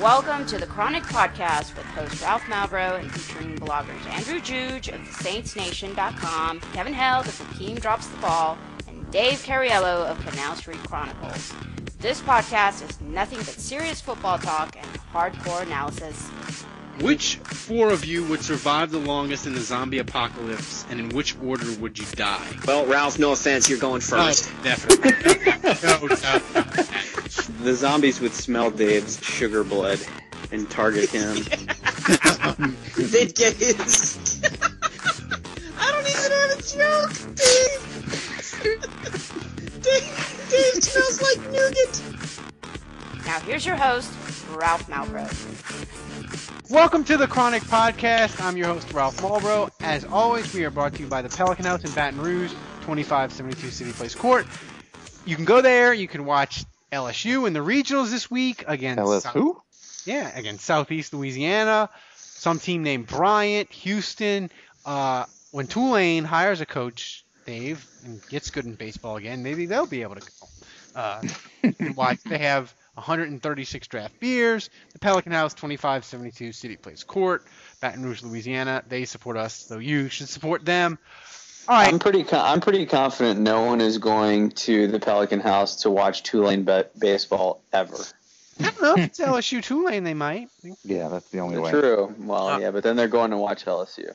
Welcome to the Chronic Podcast with host Ralph Malbrough and featuring bloggers Andrew Juge of TheSaintsNation.com, Kevin Held of Hakeem Drops the Ball, and Dave Cariello of Canal Street Chronicles. This podcast is nothing but serious football talk and hardcore analysis. Which four of you would survive the longest in the zombie apocalypse, and in which order would you die? Well, Ralph, no offense, you're going oh, first. Oh, definitely. no, no, no. The zombies would smell Dave's sugar blood and target him. They'd get his. I don't even have a joke, Dave. Dave, Dave smells like nougat. Now here's your host, Ralph Malbrough. Welcome to the Chronic Podcast. I'm your host, Ralph Malbrough. As always, we are brought to you by the Pelican House in Baton Rouge, 2572 City Place Court. You can go there. You can watch LSU in the regionals this week against LSU. who? Yeah, against Southeast Louisiana. Some team named Bryant, Houston. Uh, when Tulane hires a coach, Dave, and gets good in baseball again, maybe they'll be able to go. Uh, watch. They have 136 draft beers. The Pelican House, 2572 City Place Court, Baton Rouge, Louisiana. They support us, so you should support them. All right. I'm pretty. I'm pretty confident no one is going to the Pelican House to watch Tulane be- baseball ever. I don't know if it's LSU Tulane, they might. Yeah, that's the only way. True. Well, yeah, but then they're going to watch LSU.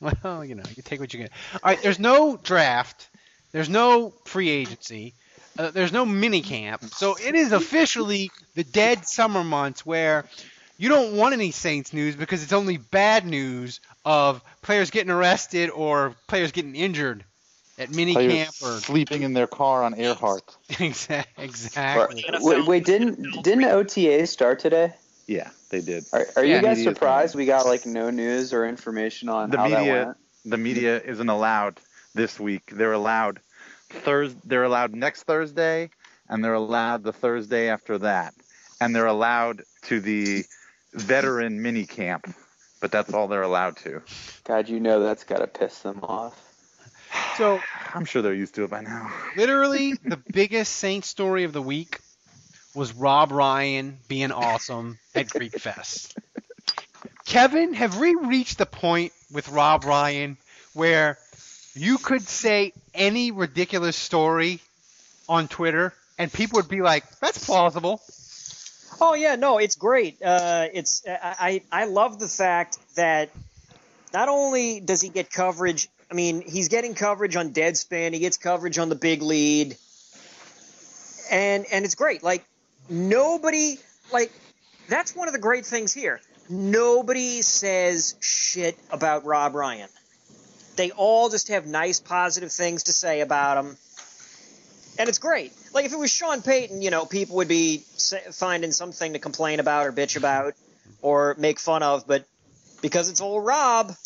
well, you know, you take what you get. All right, there's no draft. There's no free agency. Uh, there's no mini camp. So it is officially the dead summer months where you don't want any Saints news because it's only bad news of players getting arrested or players getting injured at mini Players camp or sleeping in their car on Earhart. Exac- exactly. Wait, wait, didn't didn't OTA start today? Yeah, they did. Are, are Yeah. you guys surprised we got like no news or information on The how that media, went? the media isn't allowed this week. They're allowed Thursday. They're allowed next Thursday, and they're allowed the Thursday after that, and they're allowed to the veteran mini camp. But that's all they're allowed to. God, you know that's got to piss them off. So I'm sure they're used to it by now. literally the biggest Saint story of the week was Rob Ryan being awesome at Greek Fest. Kevin, have we reached the point with Rob Ryan where you could say any ridiculous story on Twitter and people would be like, "That's plausible." Oh yeah, no, it's great. Uh, it's I I love the fact that not only does he get coverage. I mean, he's getting coverage on Deadspin. He gets coverage on the Big Lead, and and it's great. Like nobody like that's one of the great things here. Nobody says shit about Rob Ryan. They all just have nice, positive things to say about him, and it's great. Like if it was Sean Payton, you know, people would be finding something to complain about or bitch about or make fun of, but because it's old Rob,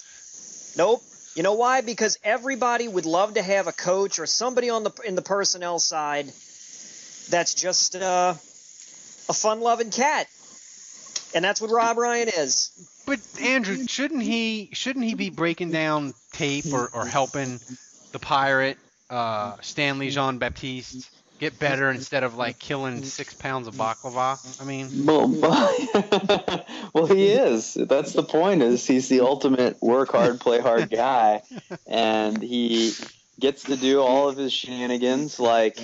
nope. You know why? Because everybody would love to have a coach or somebody on the in the personnel side that's just uh, a fun-loving cat, and that's what Rob Ryan is. But Andrew, shouldn't he shouldn't he be breaking down tape or, or helping the pirate uh, Stanley Jean Baptiste get better instead of like killing six pounds of baklava? I mean, Well, well, he is. That's the point. Is he's the ultimate work hard, play hard guy, and he gets to do all of his shenanigans, like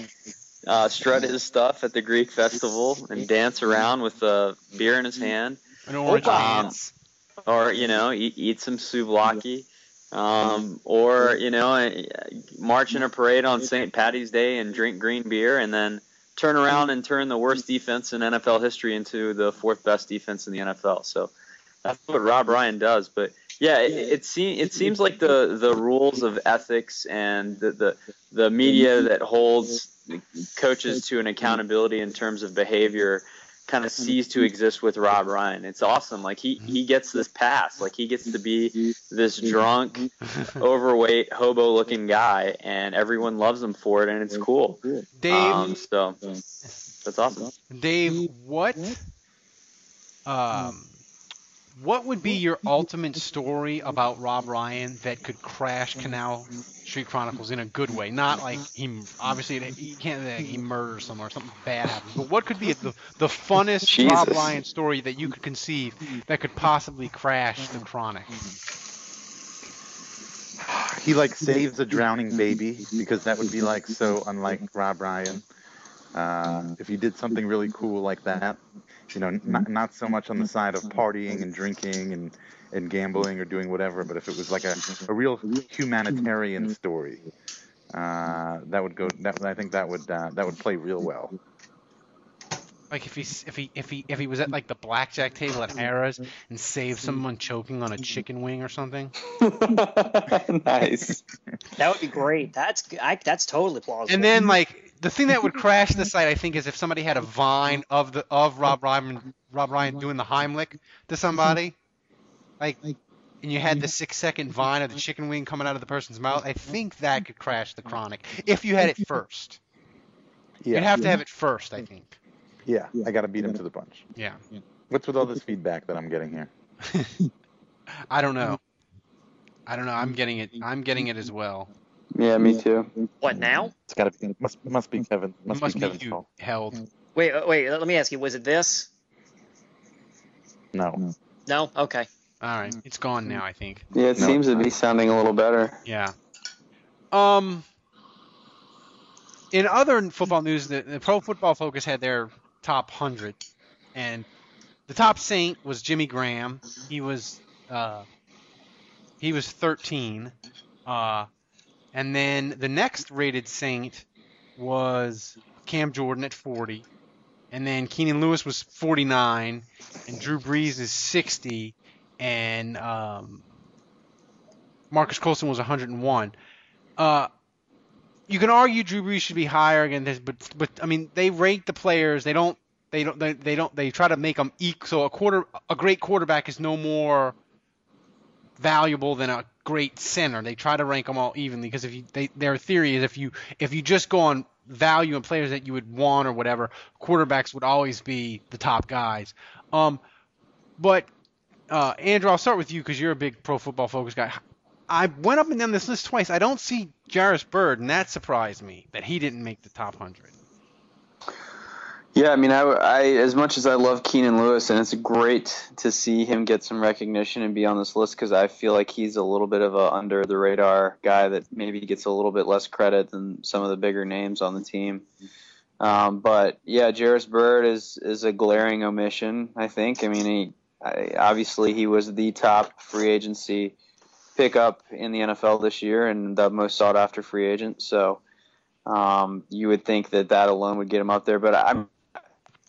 uh, strut his stuff at the Greek festival and dance around with a beer in his hand, an orange Um, or you know, eat, eat some souvlaki. Um, or you know, march in a parade on St. Patty's Day and drink green beer, and then turn around and turn the worst defense in NFL history into the fourth best defense in the NFL. So that's what Rob Ryan does. But yeah, it, it seems it seems like the the rules of ethics and the the, the media that holds coaches to an accountability in terms of behavior kind of cease to exist with Rob Ryan. It's awesome. Like he he gets this pass. Like he gets to be this drunk, overweight, hobo-looking guy, and everyone loves him for it, and it's cool. Dave, Um, so that's awesome. Dave, what um what would be your ultimate story about Rob Ryan that could crash Canal Street Chronicles in a good way? Not like he obviously he can't like he murders someone or something bad happens, but what could be the the funnest Rob Ryan story that you could conceive that could possibly crash the Chronic? He like saves a drowning baby because that would be like so unlike Rob Ryan. Uh, if he did something really cool like that, you know, not, not so much on the side of partying and drinking and, and gambling or doing whatever, but if it was like a, a real humanitarian story, uh, that would go. That, I think that would uh, that would play real well. Like if he if he if he if he was at like the blackjack table at Harrah's and saved someone choking on a chicken wing or something. nice. That would be great. That's I, that's totally plausible. And then like the thing that would crash the site, I think, is if somebody had a vine of the of Rob Ryan Rob Ryan doing the Heimlich to somebody, like, and you had the six second vine of the chicken wing coming out of the person's mouth. I think that could crash the chronic if you had it first. Yeah, You'd have to have it first, I think. yeah. I got to beat him to the punch. Yeah. What's with all this feedback that I'm getting here? I don't know. I don't know. I'm getting it. I'm getting it as well. Yeah, me too. what now? It's got to be. Must must be Kevin. Must, Must be be Kevin's you fault. held. Wait, uh, wait. Let me ask you. Was it this? No. No. Okay. All right, it's gone now. I think. Yeah, it No, seems to be sounding a little better. Yeah. Um. In other football news, the, the Pro Football Focus had their top hundred, and the top Saint was Jimmy Graham. He was uh, he was 13, uh, and then the next rated Saint was Cam Jordan at 40, and then Keenan Lewis was 49, and Drew Brees is 60, and um, Marques Colston was 101. Uh, you can argue Drew Brees should be higher again, but but I mean they rate the players. They don't they don't they, they don't they try to make them equal. So a quarter a great quarterback is no more valuable than a great center. They try to rank them all evenly because if you they, their theory is if you if you just go on value and players that you would want or whatever, quarterbacks would always be the top guys. Um, but uh, Andrew, I'll start with you because you're a big pro football focus guy. I went up and down this list twice. I don't see Jairus Byrd, and that surprised me that he didn't make the top hundred. Yeah, I mean, I, I as much as I love Keenan Lewis, and it's great to see him get some recognition and be on this list because I feel like he's a little bit of a under the radar guy that maybe gets a little bit less credit than some of the bigger names on the team. Um, but yeah, Jairus Byrd is is a glaring omission. I think. I mean, he I, obviously he was the top free agency pickup in the NFL this year and the most sought after free agent. So um, you would think that that alone would get him up there. But I'm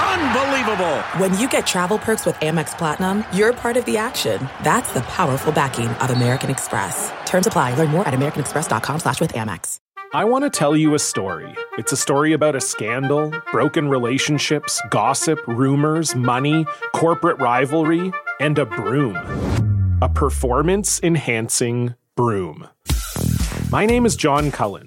Unbelievable! When you get travel perks with Amex Platinum, you're part of the action. That's the powerful backing of American Express. Terms apply. Learn more at americanexpress.com slash with Amex. I want to tell you a story. It's a story about a scandal, broken relationships, gossip, rumors, money, corporate rivalry, and a broom. A performance enhancing broom. My name is John Cullen.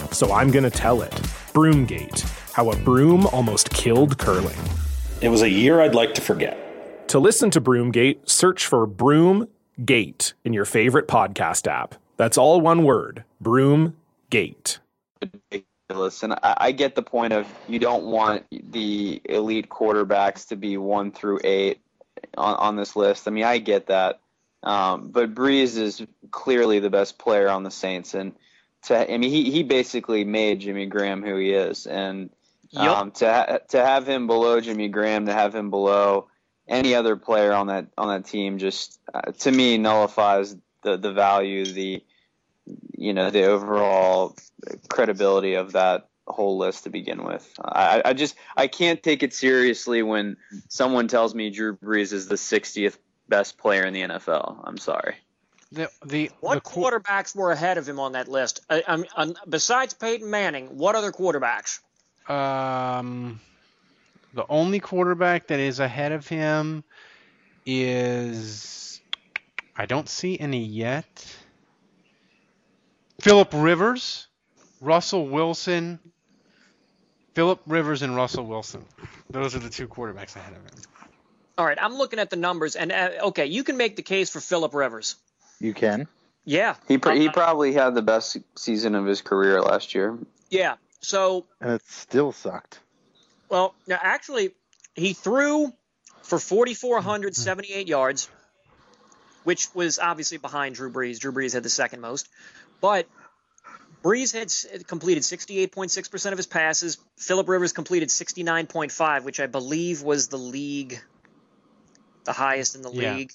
so I'm going to tell it. Broomgate How a Broom Almost Killed Curling. It was a year I'd like to forget. To listen to Broomgate, search for Broomgate in your favorite podcast app. That's all one word Broomgate. Listen, I, I get the point of you don't want the elite quarterbacks to be one through eight on, on this list. I mean, I get that. Um, but Brees is clearly the best player on the Saints, and to I mean, he he basically made Jimmy Graham who he is, and um, to ha- to have him below Jimmy Graham, to have him below any other player on that on that team, just uh, to me nullifies the the value, the you know, the overall credibility of that whole list to begin with. I, I just I can't take it seriously when someone tells me Drew Brees is the 60th best player in the NFL. I'm sorry. The the What quarterbacks were ahead of him on that list? I, I'm, I'm, besides Peyton Manning, what other quarterbacks? Um, the only quarterback that is ahead of him is I don't see any yet. Philip Rivers, Russell Wilson, Philip Rivers and Russell Wilson. Those are the two quarterbacks ahead of him. All right, I'm looking at the numbers, and uh, okay, you can make the case for Philip Rivers. You can. Yeah, He pr- he uh-huh. probably had the best season of his career last year. yeah. So, And it still sucked. well, now actually, he threw for 4,478 yards, which was obviously behind Drew Brees. Drew Brees had the second most, but Brees had completed 68.6% of his passes. Philip Rivers completed 69.5, which I believe was the league, the highest in the Yeah. league.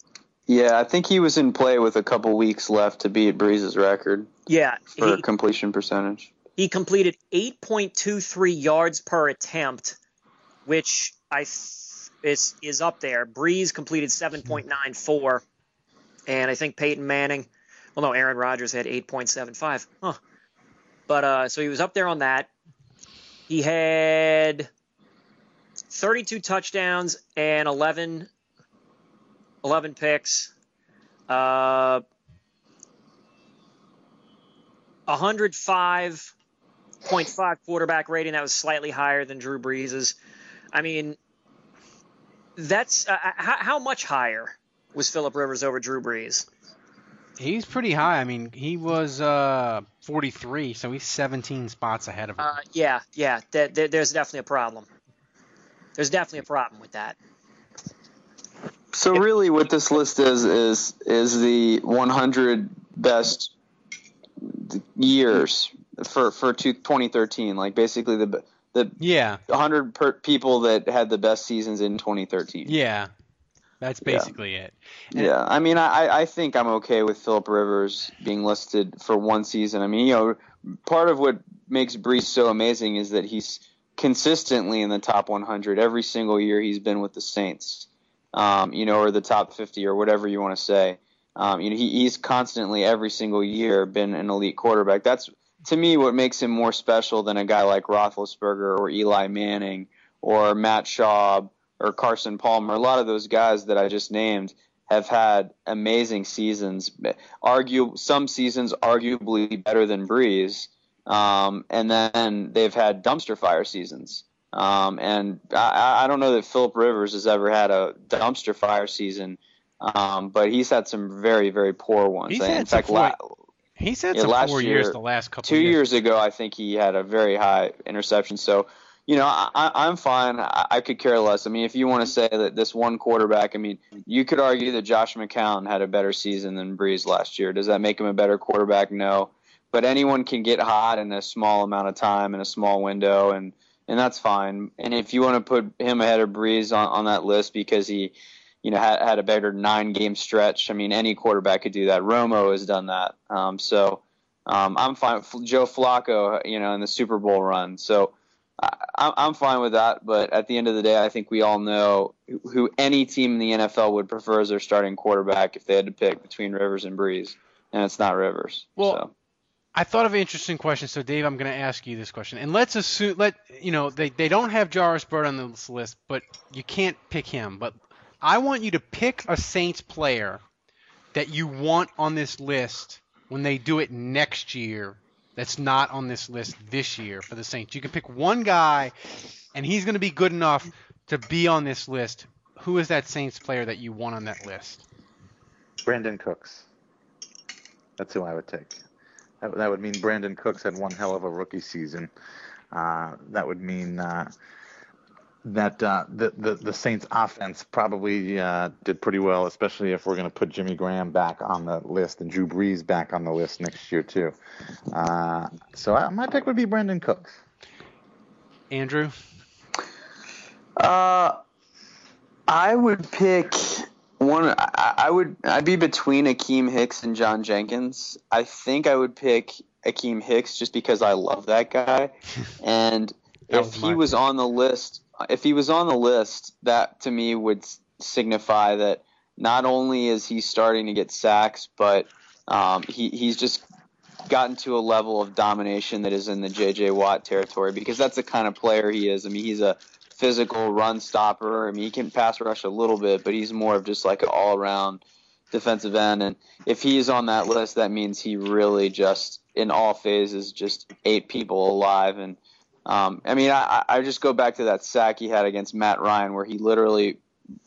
Yeah, I think he was in play with a couple weeks left to beat Brees's record Yeah, for he, completion percentage. he completed 8.23 yards per attempt, which I th- is is up there. Brees completed 7.94, and I think Peyton Manning, well, no, Aaron Rodgers had 8.75. Huh. But uh, so he was up there on that. He had 32 touchdowns and 11, 11 picks. Uh, 105.5 quarterback rating. That was slightly higher than Drew Brees's. I mean, that's uh, how, how much higher was Philip Rivers over Drew Brees? He's pretty high. I mean, he was uh, 43, so he's 17 spots ahead of him. Uh, yeah, yeah. There, there, there's definitely a problem. There's definitely a problem with that. So really, what this list is is is the 100 best years for for 2013. Like basically the the yeah, 100 per people that had the best seasons in 2013. yeah. That's Yeah. basically it. Yeah, I mean, I, I think I'm okay with Philip Rivers being listed for one season. I mean, you know, part of what makes Brees so amazing is that he's consistently in the top 100 every single year he's been with the Saints, um, you know, or the top 50 or whatever you want to say. Um, you know, he, he's constantly every single year been an elite quarterback. That's to me what makes him more special than a guy like Roethlisberger or Eli Manning or Matt Schaub or Carson Palmer. A lot of those guys that I just named have had amazing seasons. Argue some seasons arguably better than Brees, um, and then they've had dumpster fire seasons. Um, and I, I don't know that Philip Rivers has ever had a dumpster fire season, um, but he's had some very very poor ones. He's In had some fact, la- He's had yeah, some last four year- years the last couple two of years. years ago, I think he had a very high interception. So, you know, I, I'm fine. I, I could care less. I mean, if you want to say that this one quarterback, I mean, you could argue that Josh McCown had a better season than Brees last year. Does that make him a better quarterback? No. But anyone can get hot in a small amount of time in a small window, and and that's fine. And if you want to put him ahead of Brees on, on that list because he, you know, had, had a better nine game stretch, I mean, any quarterback could do that. Romo has done that. Um, so um, I'm fine. Joe Flacco, you know, in the Super Bowl run. So I, I'm- fine with that. But at the end of the day, I think we all know who- who any team in the NFL would prefer as their starting quarterback if they had to pick between Rivers and Brees, and it's not Rivers. Well, so. I thought of an interesting question, so Dave, I'm going to ask you this question. And let's assume, let you know, they they don't have Jairus Byrd on this list, but you can't pick him. But I want you to pick a Saints player that you want on this list when they do it next year. That's not on this list this year for the Saints. You can pick one guy, and he's going to be good enough to be on this list. Who is that Saints player that you want on that list? Brandin Cooks. That's who I would take. That, that would mean Brandin Cooks had one hell of a rookie season. Uh, that would mean uh, that uh, the, the the Saints offense probably uh, did pretty well, especially if we're going to put Jimmy Graham back on the list and Drew Brees back on the list next year too. Uh, so I, my pick would be Brandin Cooks. Andrew. Uh, I would pick one. I, I would. I'd be between Akiem Hicks and John Jenkins. I think I would pick Akiem Hicks just because I love that guy, and That if was he was on the list, if he was on the list, that to me would signify that not only is he starting to get sacks, but um, he he's just gotten to a level of domination that is in the J.J. Watt territory because that's the kind of player he is. I mean, he's a physical run stopper. I mean, he can pass rush a little bit, but he's more of just like an all around defensive end. And if he's on that list, that means he really just, in all phases, just ate people alive. And um, I mean, I, I just go back to that sack he had against Matt Ryan, where he literally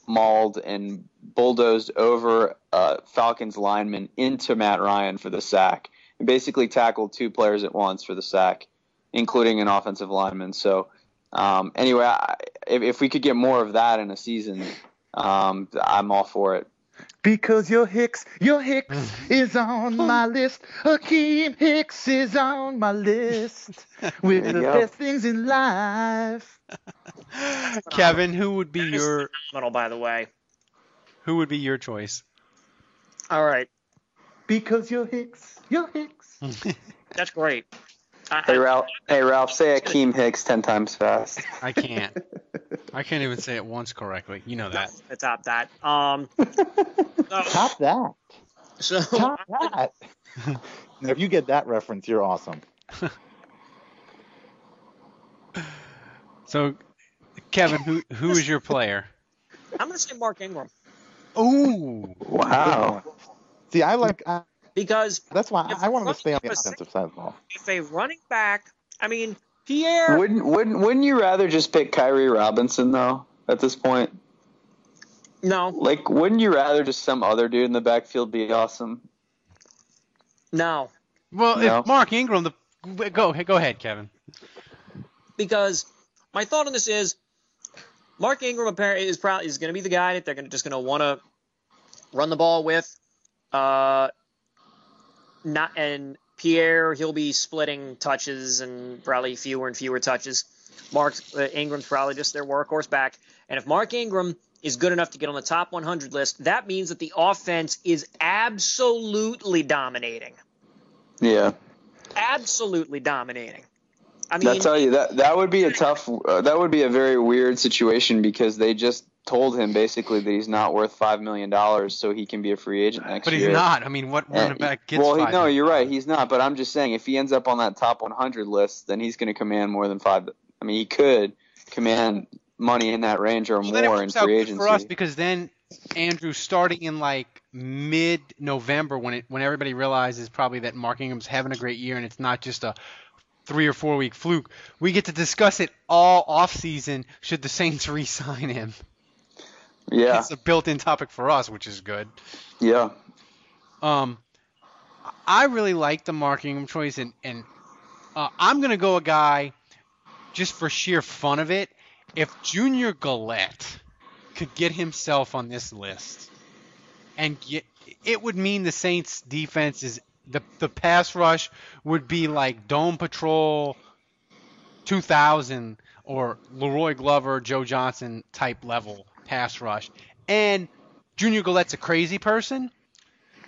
mauled and bulldozed over uh, Falcons lineman into Matt Ryan for the sack, and basically tackled two players at once for the sack, including an offensive lineman. So um, anyway, I, if, if we could get more of that in a season, um, I'm all for it. Because your Hicks, your Hicks is on my list. Akiem Hicks is on my list. With There the go. best things in life. Kevin, who would be your phenomenal, by the way. who would be your choice? All right, Because your Hicks, your Hicks. that's great. I, Hey Ralph, hey Ralph, say Akiem Hicks ten times fast. I can't. I can't even say it once correctly. You know that. I top that. Um, so, Top that. so Top that. now, if you get that reference, you're awesome. So, Kevin, who who is your player? I'm gonna say Mark Ingram Oh Wow. See, I like. I, because that's why I wanted to stay on the running up a offensive side of the ball. if a running back, I mean Pierre, Wouldn't wouldn't wouldn't you rather just pick Khiry Robinson though? At this point, no, like, wouldn't you rather just some other dude in the backfield be awesome? no, well, No. if Mark Ingram, the go go ahead, Kevin. because my thought on this is Mark Ingram apparently is probably is going to be the guy that they're gonna, just going to want to run the ball with. Uh, not and Pierre, he'll be splitting touches and probably fewer and fewer touches. Mark uh, Ingram's probably just their workhorse back, and if Mark Ingram is good enough to get on the top 100 list, that means that the offense is absolutely dominating, Yeah. absolutely dominating. I mean, I tell you that that would be a tough. Uh, that would be a very weird situation because they just told him basically that he's not worth five million dollars, so he can be a free agent next year. But year. he's not. I mean, what running back gets well, he, no, you're right. He's not. But I'm just saying, if he ends up on that top 100 list, then he's going to command more than five. I mean, he could command money in that range or Well, more in free agency. for us because then Andrew, starting in like mid-November, when it when everybody realizes probably that Mark Ingram's having a great year and it's not just a three or four week fluke, we get to discuss it all off season. Should the Saints re-sign him? Yeah, It's a built-in topic for us, which is good. yeah. Um, I really like the Mark Ingram choice, and and uh, I'm gonna go a guy just for sheer fun of it. If Junior Galette could get himself on this list, and get, it would mean the Saints' defense is the the pass rush would be like Dome Patrol 2000 or La'Roi Glover, Joe Johnson type level pass rush, and Junior Galette's a crazy person.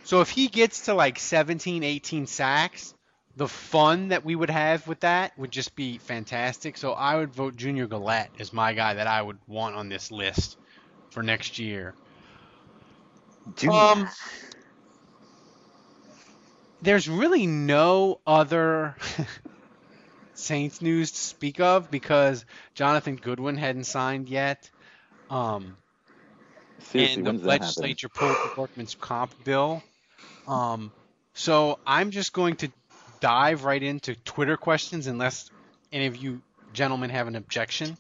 So if he gets to like 17, 18 sacks, the fun that we would have with that would just be fantastic. So I would vote Junior Galette as my guy that I would want on this list for next year. Junior. Um, there's really no other Saints news to speak of because Jonathan Goodwin hadn't signed yet. Um, Seriously, and the when's that happen? legislature pulled the workman's comp bill. Um, so I'm just going to dive right into Twitter questions unless any of you gentlemen have an objection.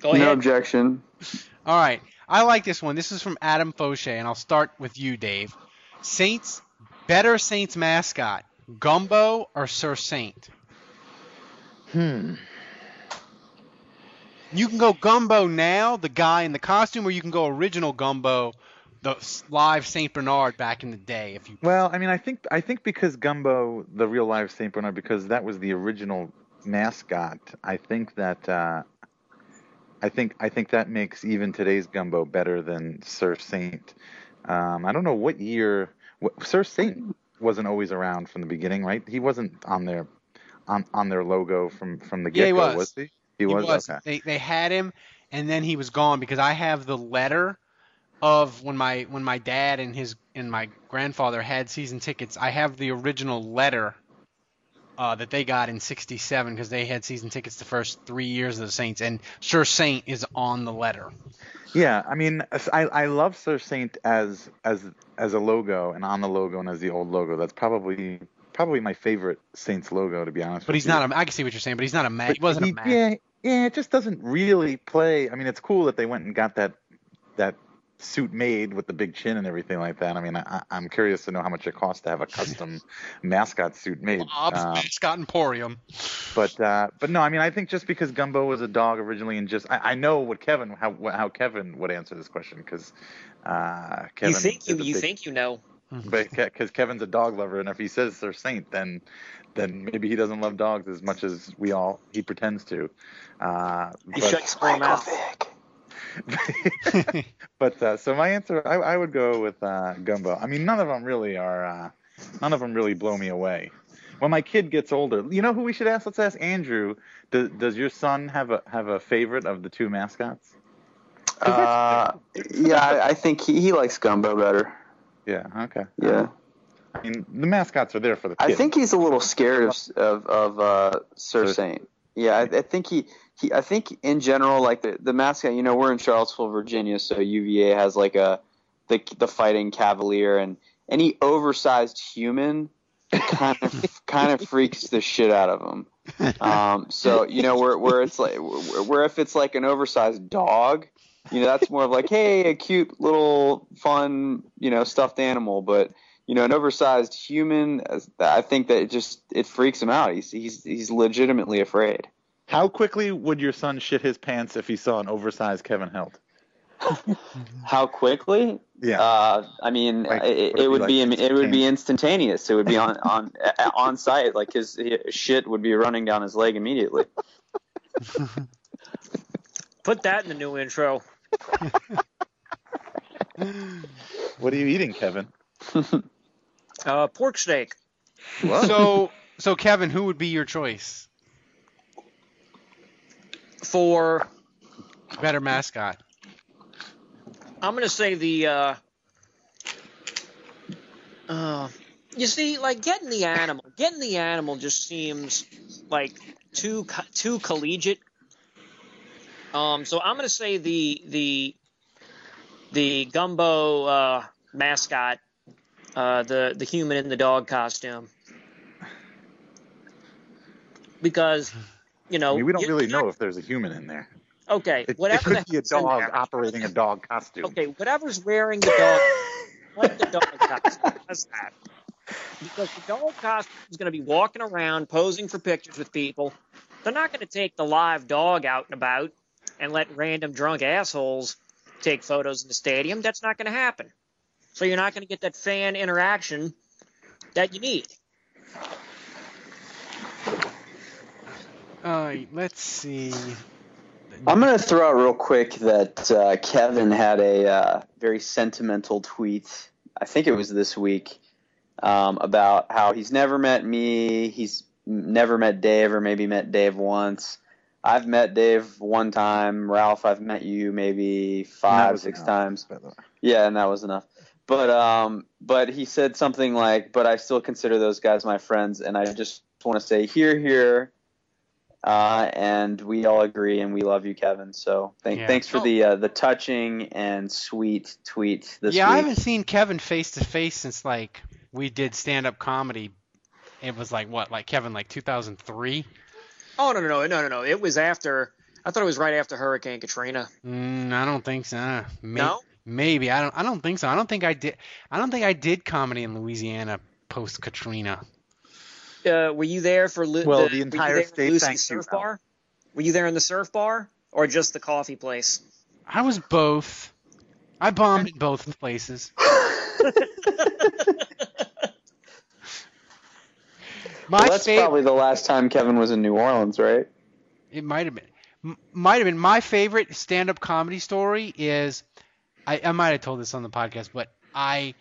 go no objection. All right. I like this one. This is from Adam Fauché, and I'll start with you, Dave. Saints Better Saints mascot, Gumbo or Sir Saint? Hmm. You can go Gumbo now, the guy in the costume, or you can go original Gumbo, the live Saint Bernard back in the day. If you Well, I mean, I think I think because Gumbo, the real live Saint Bernard, because that was the original mascot. I think that uh, I think I think that makes even today's Gumbo better than Sir Saint. Um, I don't know what year what, Sir Saint wasn't always around from the beginning, right? He wasn't on their on on their logo from from the Yeah, get go, was. he? He was. Okay. They they had him, and then he was gone because I have the letter of when my when my dad and his and my grandfather had season tickets. I have the original letter uh, that they got in '67 because they had season tickets the first three years of the Saints, and Sir Saint is on the letter. Yeah, I mean, I I love Sir Saint as as as a logo and on the logo and as the old logo. That's probably probably my favorite Saints logo, to be honest. But with he's you. not a. I can see what you're saying, but he's not a man. He wasn't he- a man. Yeah, yeah, it just doesn't really play. I mean, it's cool that they went and got that that suit made with the big chin and everything like that. I mean, I, I'm curious to know how much it costs to have a custom mascot suit made. Bob's Um, Mascot Emporium. but uh, but no, I mean, I think just because Gumbo was a dog originally, and just I, I know what Kevin how how Kevin would answer this question because uh, Kevin you think you you big- think you know. But because Kevin's a dog lover, and if he says Sir Saint, then then maybe he doesn't love dogs as much as we all he pretends to. Uh, You but, shut your mouth. but uh, so my answer, I, I would go with uh, Gumbo. I mean, none of them really are. Uh, none of them really blow me away. When my kid gets older, you know who we should ask? Let's ask Andrew. Does, does your son have a have a favorite of the two mascots? Uh, yeah, I, I think he, he likes Gumbo better. Yeah. Okay. Yeah. I mean, the mascots are there for the I think he's a little scared of of, of uh, Sir Sir- Saint. Yeah, I, I think he, he I think in general, like the, the mascot. You know, we're in Charlottesville, Virginia, so UVA has like a the the fighting Cavalier, and any oversized human kind of kind of freaks the shit out of him. Um, so you know, where where it's like where if it's like an oversized dog, you know, that's more of like, hey, a cute little fun, you know, stuffed animal, but you know, an oversized human, I think that it just it freaks him out. He's he's he's legitimately afraid. How quickly would your son shit his pants if he saw an oversized Kevin Helt? How quickly? Yeah. Uh, I mean, Like, it, would it it be like be it would be instantaneous. It would be on on on site. Like his, his shit would be running down his leg immediately. Put that in the new intro. What are you eating, Kevin? Uh, pork steak. So so Kevin, who would be your choice? For better mascot. I'm gonna say the. Uh, uh, you see, like getting the animal, getting the animal just seems like too too collegiate. Um, so I'm gonna say the the the gumbo uh, mascot, uh, the the human in the dog costume, because you know I mean, we don't you- really know if there's a human in there. Okay, It, it whatever could the be a dog operating a dog costume. Okay, whatever's wearing the dog, let the dog costume. How's that? Because the dog costume is going to be walking around posing for pictures with people. They're not going to take the live dog out and about and let random drunk assholes take photos in the stadium. That's not going to happen. So you're not going to get that fan interaction that you need. Uh, let's see. I'm going to throw out real quick that uh, Kevin had a uh, very sentimental tweet. I think it was this week um, about how he's never met me. He's never met Dave, or maybe met Dave once. I've met Dave one time. Ralph, I've met you maybe five, was six enough, times. by the way. Yeah, and that was enough. But um, but he said something like, "But I still consider those guys my friends," and I just want to say, "Here, here." Uh, and we all agree, and we love you, Kevin. So thank, Yeah. thanks for Oh. the uh, the touching and sweet tweet this yeah, I haven't seen Kevin face to face since like we did stand up comedy. It was like what, like Kevin, like 2003. Oh no no no no no no! It was after. I thought it was right after Hurricane Katrina. Mm, I don't think so. May- No? Maybe I don't. I don't think so. I don't think I did. I don't think I did comedy in Louisiana post Katrina. Uh, were you there for Lu- Well, the, the entire you there for state Lucy's thanks you, surf Al. bar? Were you there in the surf bar or just the coffee place? I was both. I bombed at both places. My well, that's favorite. probably the last time Kevin was in New Orleans, right? It might have been. M- might have been my favorite stand-up comedy story is I, I might have told this on the podcast, but I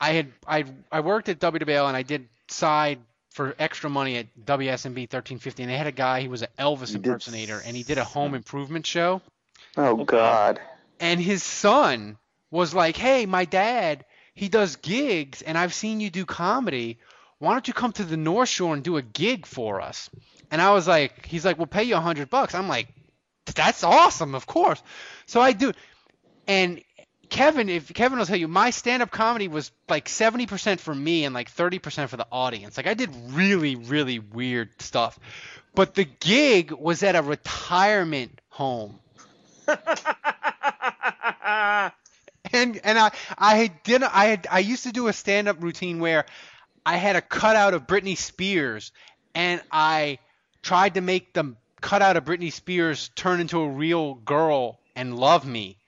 I had I I worked at WWL and I did side for extra money at WSMB 1350 and they had a guy he was an Elvis You did impersonator and he did a home improvement show Oh God. and his son was like, "Hey, my dad, he does gigs, and I've seen you do comedy. Why don't you come to the North Shore and do a gig for us?" And I was like, "He's like, we'll pay you a hundred bucks." I'm like, "That's awesome, of course." So I do, and Kevin, if Kevin will tell you, my stand-up comedy was like 70% for me and like 30% for the audience. Like I did really, really weird stuff, but the gig was at a retirement home and and I I did I had I used to do a stand up routine where I had a cutout of Britney Spears and I tried to make the cutout of Britney Spears turn into a real girl and love me.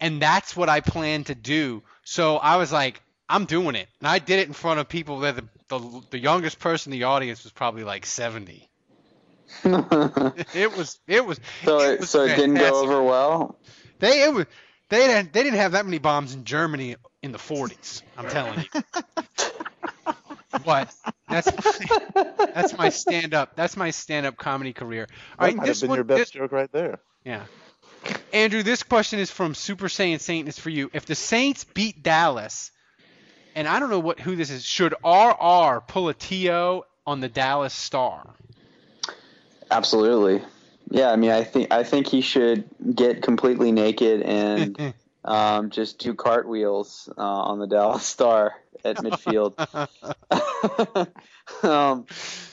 And that's what I planned to do. So I was like, I'm doing it. And I did it in front of people that the the, the youngest person in the audience was probably like 70. It was it was So it was so it didn't go over well. They it was they didn't they didn't have that many bombs in Germany in the 40s. I'm telling you. but that's that's my stand up that's my stand up comedy career. All That right, might this have been one your best this- joke right there. yeah. Andrew, this question is from Super Saiyan Saint. It's for you. If the Saints beat Dallas, and I don't know what who this is, should RR pull a TO on the Dallas Star? Absolutely. Yeah, I mean, I think I think he should get completely naked and um, just do cartwheels uh, on the Dallas Star at midfield. um,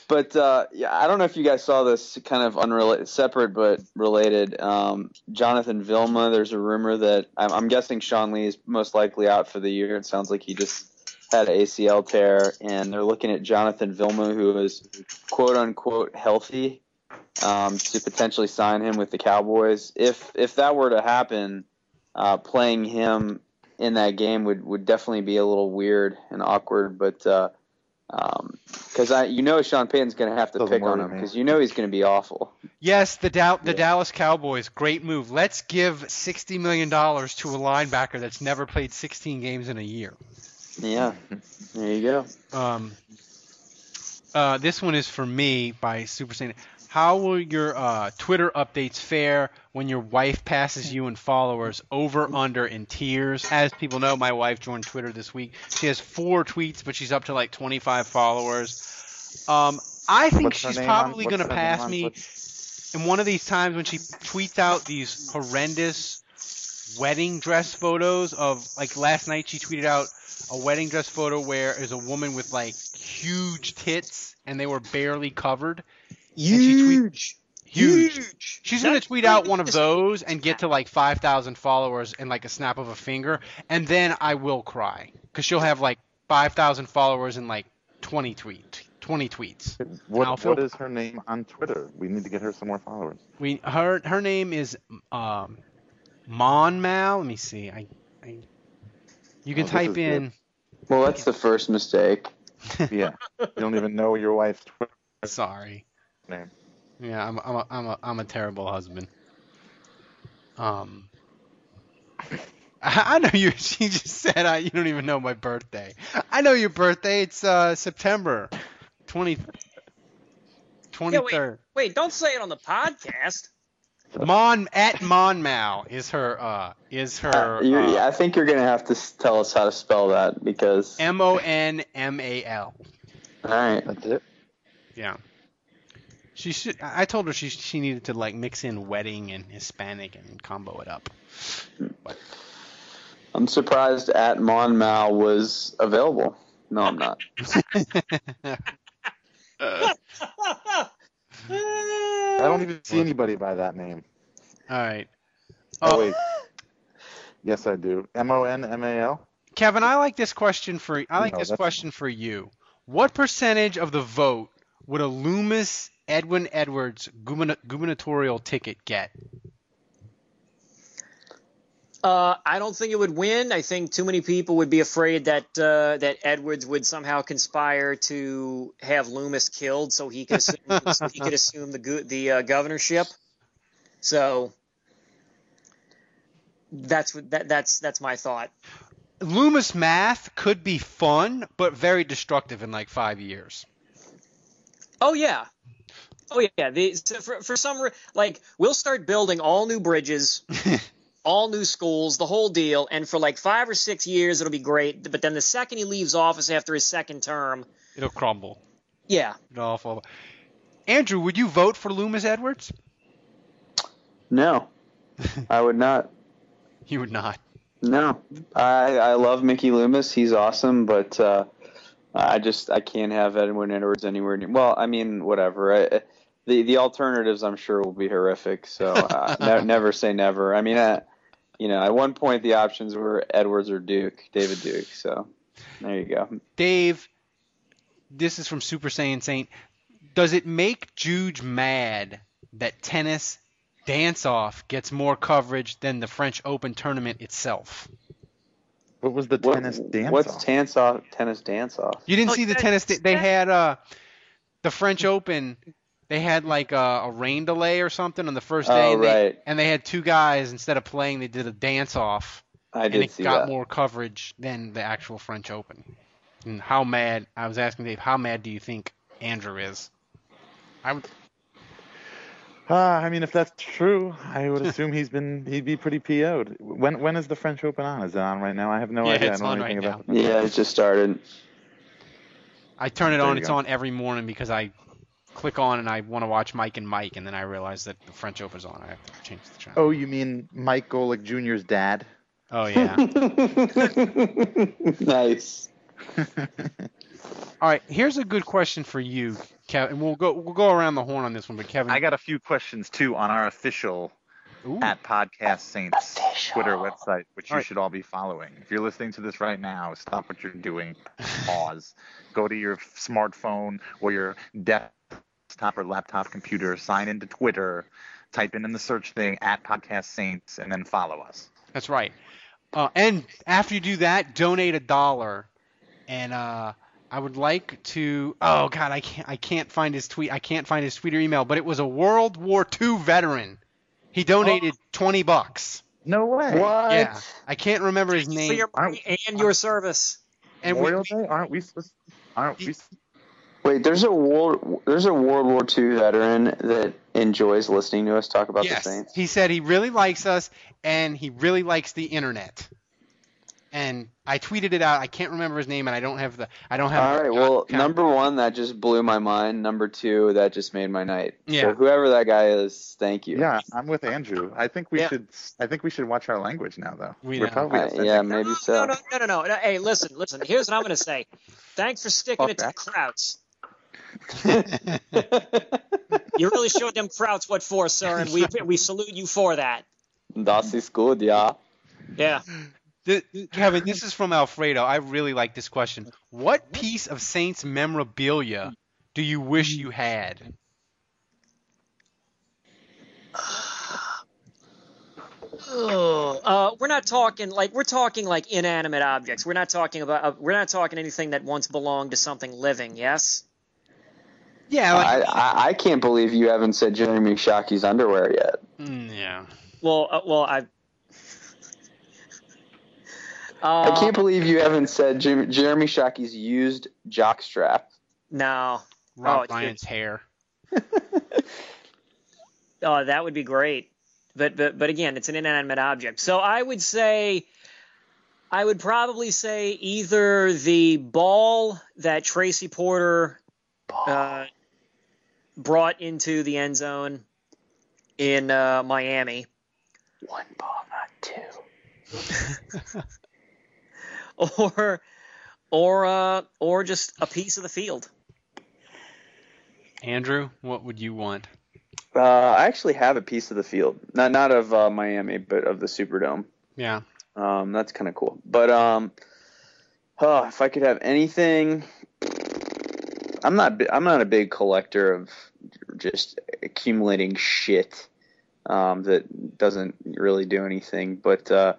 but uh, yeah, I don't know if you guys saw this kind of unrelated, separate but related. Um, Jonathan Vilma. There's a rumor that I'm, I'm guessing Sean Lee is most likely out for the year. It sounds like he just had an ACL tear, and they're looking at Jonathan Vilma, who is quote unquote healthy, um, to potentially sign him with the Cowboys. If if that were to happen, uh, playing him in that game would, would definitely be a little weird and awkward. But because I you know Sean Payton's going to have to Doesn't pick on him because you know he's going to be awful. Yes, the Dow- the Dallas Cowboys, great move. Let's give sixty million dollars to a linebacker that's never played sixteen games in a year. Yeah, there you go. Um, uh, this one is for me by Super Saiyan. How will your uh, Twitter updates fare when your wife passes you in followers over under in tears? As people know, my wife joined Twitter this week. She has four tweets, but she's up to like 25 followers. Um, I think What's she's probably going to pass me Twitter? in one of these times when she tweets out these horrendous wedding dress photos of like last night she tweeted out a wedding dress photo where there's a woman with like huge tits and they were barely covered. And she tweet- Huge. huge. She's gonna tweet out one of those and get to like 5,000 followers in like a snap of a finger, and then I will cry because she'll have like 5,000 followers in like 20 tweet 20 tweets. I'll What, feel- what is her name on Twitter? We need to get her some more followers. We her her name is um Mon Mal. Let me see. I, I you can Oh, type in. good. Well, that's the first mistake. Yeah. you don't even know your wife's Twitter Sorry. Name. Yeah, I'm I'm a, I'm a I'm a terrible husband. Um, I, I know you. She just said I, you don't even know my birthday. I know your birthday. It's uh September 20, Yeah, wait, wait, don't say it on the podcast. Mon at Monmal is her uh is her Uh, you, uh, I think you're going to have to tell us how to spell that because. M O N M A L. All right. That's it. Yeah. She should. I I told her she she needed to like mix in wedding and Hispanic and combo it up. But I'm surprised at Monmal was available. No, I'm not. I don't even see anybody by that name. all right. Oh, oh, wait. Yes, I do. M O N M A L. Kevin, I like this question for I like No, this question for you. What percentage of the vote would a Loomis Edwin Edwards gubernatorial ticket get? Uh, I don't think it would win. I think too many people would be afraid that uh, that Edwards would somehow conspire to have Loomis killed, so he could assume, so he could assume the the uh, governorship. So that's what that, that's that's my thought. Loomis math could be fun, but very destructive in like five years. Oh yeah, oh yeah. The, so for for some re- like we'll start building all new bridges, all new schools, the whole deal, and for like five or six years it'll be great. But then the second he leaves office after his second term, It'll crumble. yeah, It'll fall. Andrew, would you vote for Loomis Edwards? No, I would not. You would not. No, I I love Mickey Loomis. He's awesome, but uh, I just I can't have Edwin Edwards anywhere near. Well, I mean, whatever. I, the the alternatives I'm sure will be horrific. So uh, ne- never say never. I mean, uh, you know, at one point the options were Edwards or Duke, David Duke. So there you go. Dave, this is from Super Saiyan Saint. Does it make Juge mad that tennis dance off gets more coverage than the French Open tournament itself? What was the What- tennis dance What's off? tennis off? Tennis dance off. You didn't Oh, see the yeah, tennis? They had uh, the French Open. They had like a, a rain delay or something on the first day, Oh, and, they, right. and they had two guys instead of playing, they did a dance off, I and it got that. more coverage than the actual French Open. And how mad? I was asking Dave, how mad do you think Andrew is? I would. Uh, I mean, if that's true, I would assume he's been he'd be pretty PO'd. When when is the French Open on? Is it on right now? I have no Yeah, idea. it's I don't on know anything right about the Yeah, it just started. I turn it There on. It's go. on every morning because I click on and I want to watch Mike and Mike, and then I realize that the French Open's on. I have to change the channel. Oh, you mean Mike Golic Jr.'s dad? Oh yeah. nice. All right. Here's a good question for you, Kevin. And We'll go we'll go around the horn on this one, but Kevin. I got a few questions too on our official Ooh. at Podcast Saints Twitter website, which you Alright. should all be following. If you're listening to this right now, stop what you're doing, pause, go to your smartphone or your desktop or laptop computer, sign into Twitter, type in in the search thing at Podcast Saints, and then follow us. That's right. Uh, and after you do that, donate a dollar. And uh, I would like to. Oh God, I can't. I can't find his tweet. I can't find his tweet or email. But it was a World War II veteran. He donated twenty bucks. No way. What? Yeah, I can't remember his for name. your money and your service. And we, Day? Aren't we supposed? Aren't we? Wait, there's a world there's a World War II veteran that enjoys listening to us talk about yes, the Saints. he said he really likes us and he really likes the internet. And I tweeted it out. I can't remember his name, and I don't have the. I don't have. All right. Well, account. number one, that just blew my mind. Number two, that just made my night. Yeah. So whoever that guy is, thank you. Yeah, I'm with Andrew. I think we Yeah. should. I think we should watch our language now, though. We We're know. probably Uh, yeah, maybe no, so. no, no, no, no, no, no. Hey, listen, listen. Here's what I'm going to say. Thanks for sticking Fuck it to that. Krauts. You really showed them Krauts what for, sir, and we we salute you for that. Das ist gut, ja. Yeah. Th- Kevin, this is from Alfredo. I really like this question. What piece of Saints memorabilia do you wish you had? Ugh. Uh, we're not talking like we're talking like inanimate objects. We're not talking about. Uh, we're not talking anything that once belonged to something living. Yes. Yeah, I, I I can't believe you haven't said Jeremy Shockey's underwear yet. Mm, yeah. Well, uh, well, I. I Uh, can't believe you haven't said Jer- Jeremy Shockey's used jockstrap. no. Rob Oh, it's- Ryan's hair. Oh, that would be great. But but but again, it's an inanimate object. So I would say I would probably say either the ball that Tracy Porter uh, brought into the end zone in uh, Miami. One ball, not two. or or uh, or just a piece of the field. Andrew, what would you want? Uh, I actually have a piece of the field, not not of uh, Miami, but of the Superdome. Yeah. Um, that's kind of cool. But um, Oh, if I could have anything, I'm not. I'm not a big collector of just accumulating shit um, that doesn't really do anything. But uh,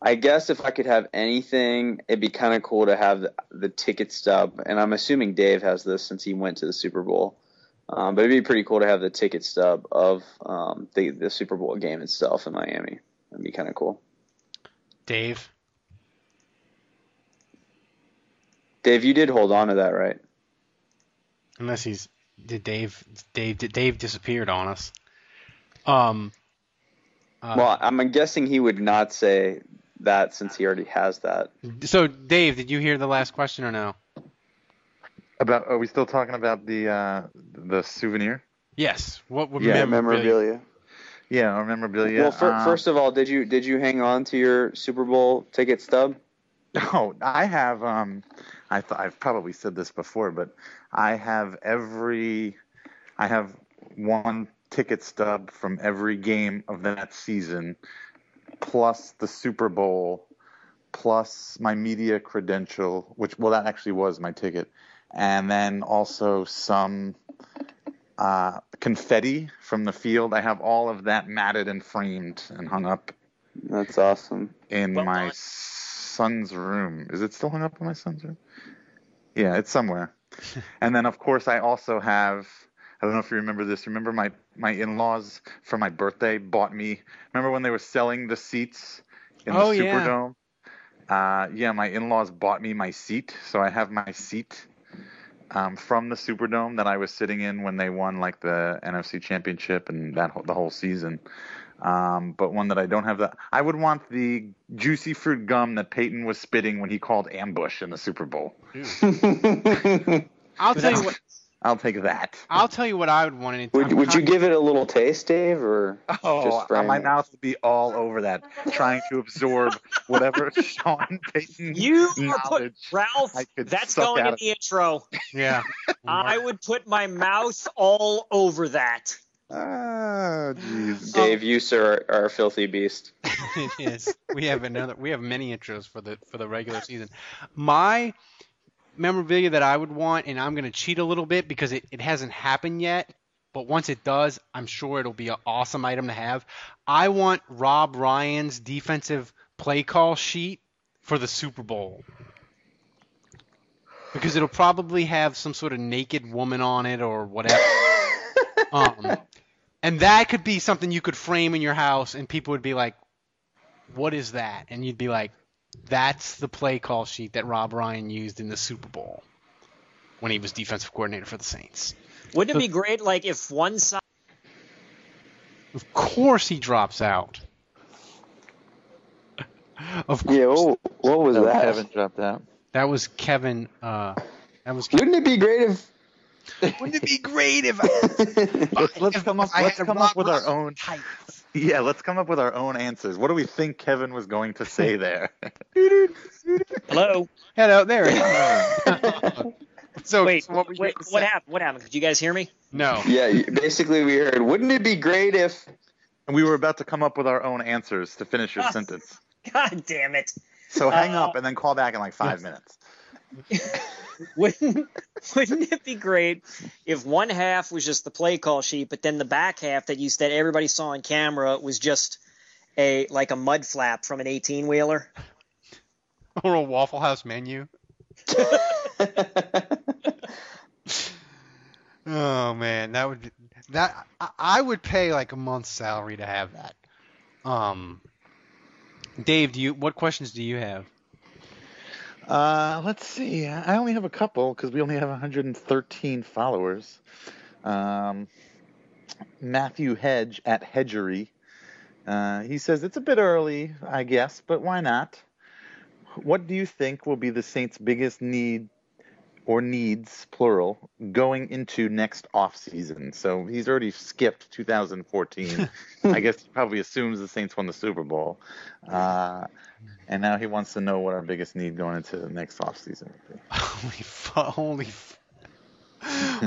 I guess if I could have anything, it'd be kind of cool to have the, the ticket stub. And I'm assuming Dave has this since he went to the Super Bowl. Um, but it'd be pretty cool to have the ticket stub of um, the the Super Bowl game itself in Miami. That'd be kind of cool. Dave. Dave, you did hold on to that, right? Unless he's did Dave Dave did Dave disappeared on us. Um. uh, well, I'm guessing he would not say that since he already has that. So Dave, did you hear the last question or no? About are we still talking about the uh, the souvenir? Yes. What would Yeah, memorabilia. Yeah, our memorabilia. well, fir- uh, first of all, did you did you hang on to your Super Bowl ticket stub? Oh, I have. Um, I th- I've probably said this before, but I have every. I have one ticket stub from every game of that season, plus the Super Bowl, plus my media credential, which well, that actually was my ticket, and then also some uh, confetti from the field. I have all of that matted and framed and hung up That's awesome. in my son's room. Is it still hung up in my son's room? Yeah, it's somewhere. and then of course I also have I don't know if you remember this. Remember my my in-laws for my birthday bought me. Remember when they were selling the seats in Oh, the yeah. Superdome? Uh, yeah, my in-laws bought me my seat, so I have my seat um, from the Superdome that I was sitting in when they won like the NFC Championship and that the whole season. Um, but one that I don't have that I would want the juicy fruit gum that Payton was spitting when he called ambush in the Super Bowl. I'll tell you what. I'll take that. I'll tell you what I would want. Would would you give it a little taste, Dave, or Oh, just frame my it? mouth would be all over that, trying to absorb whatever Sean Payton You are put, Ralph. That's going out in the intro. Yeah. I would put my mouth all over that. Ah, jeez. Dave, you sir are a filthy beast. it is. We have another. We have many intros for the for the regular season. My memorabilia that I would want, and I'm going to cheat a little bit because it, it hasn't happened yet. But once it does, I'm sure it'll be an awesome item to have. I want Rob Ryan's defensive play call sheet for the Super Bowl. Because it'll probably have some sort of naked woman on it or whatever. um, and that could be something you could frame in your house, and people would be like, "What is that?" And you'd be like, "That's the play call sheet that Rob Ryan used in the Super Bowl when he was defensive coordinator for the Saints." Wouldn't it be great, like, if one side Of course, he drops out. Of course. Yeah, what, what was No, that? Kevin dropped out. That was Kevin. Uh, that was. Wouldn't it be great if? Wouldn't it be great if? Let's, let's come up. I Let's had come up with our Ryan own. Yeah, let's come up with our own answers. What do we think Kevin was going to say there? Hello. Hello, there. it is. so wait, so what wait, what happened? What happened? Could you guys hear me? No. Yeah, basically we heard. Wouldn't it be great if? we were about to come up with our own answers to finish your sentence. God damn it! So hang Uh, up and then call back in like five minutes. Wouldn't Wouldn't it be great if one half was just the play call sheet, but then the back half that you that everybody saw on camera was just a like a mud flap from an eighteen wheeler? Or a Waffle House menu. oh man, that would be, that I, I would pay like a month's salary to have that. Um, Dave, do you what questions do you have? Uh, let's see. I only have a couple because we only have 113 followers. Um, Matthew Hedge at Hedgery. Uh, he says it's a bit early, I guess, but why not? What do you think will be the Saints' biggest need or needs, plural, going into next off season? So he's already skipped 2014. I guess he probably assumes the Saints won the Super Bowl. Uh, and now he wants to know what our biggest need going into the next off season would be. Holy, fu- holy, f-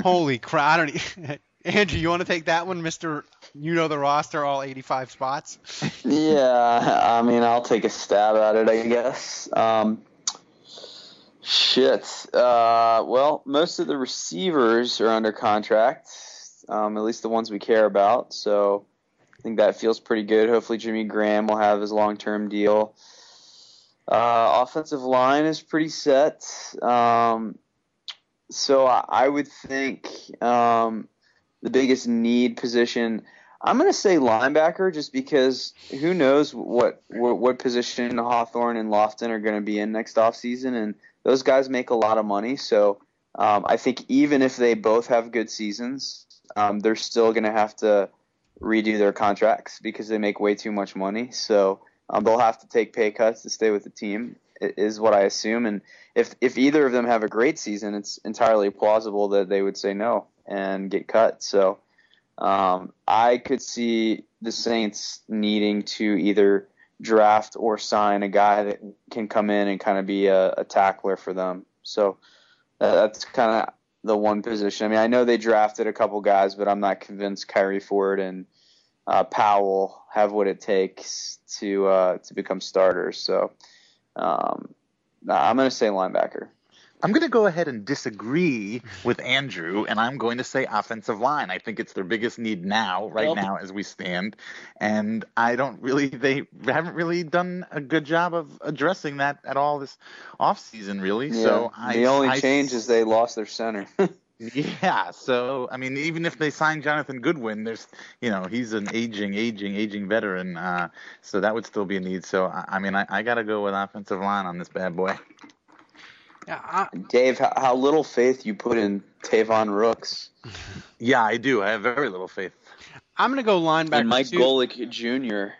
holy crap! I don't. e- Andrew, you want to take that one, Mister? You know the roster, all 85 spots. Yeah, I mean, I'll take a stab at it, I guess. Um, Shit. Uh, well, most of the receivers are under contract, um, at least the ones we care about. So I think that feels pretty good. Hopefully, Jimmy Graham will have his long term deal. Uh, offensive line is pretty set. Um, so I, I would think um, the biggest need position. I'm going to say linebacker, just because who knows what what, what position Hawthorne and Lofton are going to be in next offseason, and those guys make a lot of money. So um, I think even if they both have good seasons, um, they're still going to have to redo their contracts because they make way too much money. So um, they'll have to take pay cuts to stay with the team, is what I assume. And if if either of them have a great season, it's entirely plausible that they would say no and get cut. So um, I could see the Saints needing to either draft or sign a guy that can come in and kind of be a, a tackler for them. So uh, that's kind of the one position. I mean, I know they drafted a couple guys, but I'm not convinced Khairi Fortt and uh, Powell have what it takes to uh, to become starters. So um, I'm going to say linebacker. I'm going to go ahead and disagree with Andrew, and I'm going to say offensive line. I think it's their biggest need now, right Yep. now, as we stand. And I don't really, they haven't really done a good job of addressing that at all this offseason, really. So Yeah. I, the only I- change is they lost their center. Yeah, so I mean, even if they sign Jonathan Goodwin, there's, you know, he's an aging, aging, aging veteran, uh, so that would still be a need. So I, I mean, I, I got to go with offensive line on this bad boy. Dave, how, how little faith you put in Tavon Rooks Yeah, I do. I have very little faith. I'm gonna go linebacker and Mike too. Golic Jr.,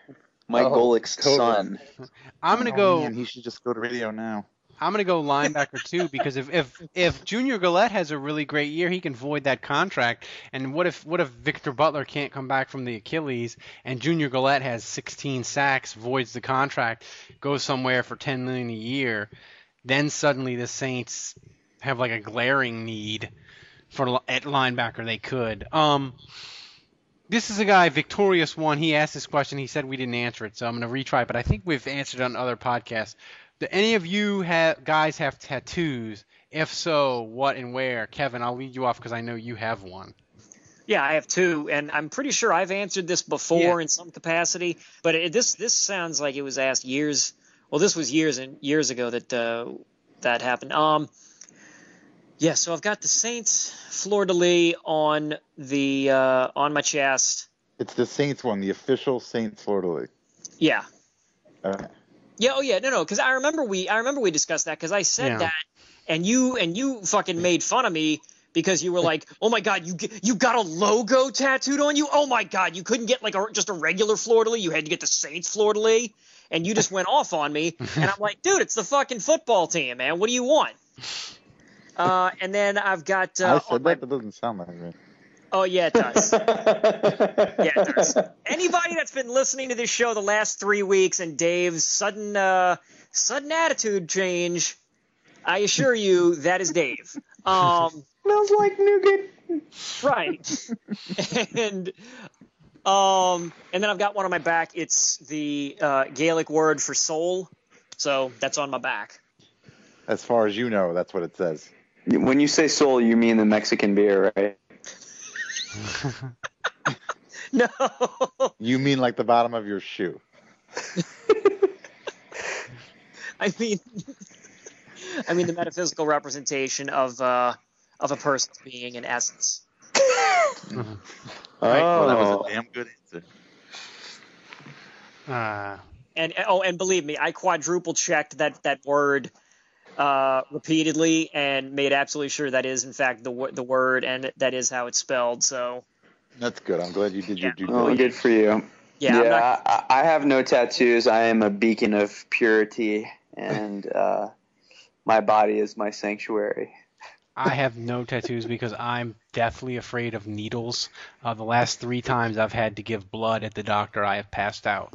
Mike Oh, Golic's totally. son. I'm gonna Oh, go. Man, he should just go to radio now. I'm gonna go linebacker too because if if if Junior Galette has a really great year, he can void that contract. And what if what if Victor Butler can't come back from the Achilles and Junior Galette has 16 sacks, voids the contract, goes somewhere for 10 million a year? Then suddenly the Saints have like a glaring need for at linebacker. They could. Um, this is a guy, Victorious One. He asked this question. He said we didn't answer it, so I'm going to retry. it, But I think we've answered it on other podcasts. Do any of you have guys have tattoos? If so, what and where? Kevin, I'll lead you off because I know you have one. Yeah, I have two, and I'm pretty sure I've answered this before Yeah. in some capacity. But it, this this sounds like it was asked years. Well, this was years and years ago that uh, that happened. Um, yeah, so I've got the Saints fleur de lis on the uh, on my chest. It's the Saints one, the official Saints fleur de lis. Yeah, Okay. yeah, oh yeah, no, no, because I remember we I remember we discussed that because I said Yeah. that, and you and you fucking made fun of me because you were like, oh my god, you you got a logo tattooed on you? Oh my god, you couldn't get like a, just a regular fleur de lis, you had to get the Saints fleur de lis, and you just went off on me, and I'm like, dude, it's the fucking football team, man. What do you want? Uh, and then I've got I uh, said that. That doesn't sound like me. Oh yeah, it does. yeah, it does. Anybody that's been listening to this show the last three weeks and Dave's sudden uh, sudden attitude change, I assure you that is Dave. Um, Smells like nougat. right. and um, and then I've got one on my back. It's the uh, Gaelic word for soul, so that's on my back. As far as you know, that's what it says. When you say soul, you mean the Mexican beer, right? No. You mean like the bottom of your shoe? I mean, I mean the metaphysical representation of uh, of a person's being in essence. Well, that was a damn good answer. Uh, And oh, and believe me, I quadruple checked that that word uh, repeatedly and made absolutely sure that is in fact the wo- the word and that is how it's spelled. So That's good. I'm glad you did your due Oh, good for you. Yeah, I'm yeah not- I, I have no tattoos. I am a beacon of purity, and uh, my body is my sanctuary. I have no tattoos because I'm deathly afraid of needles. Uh, the last three times I've had to give blood at the doctor, I have passed out.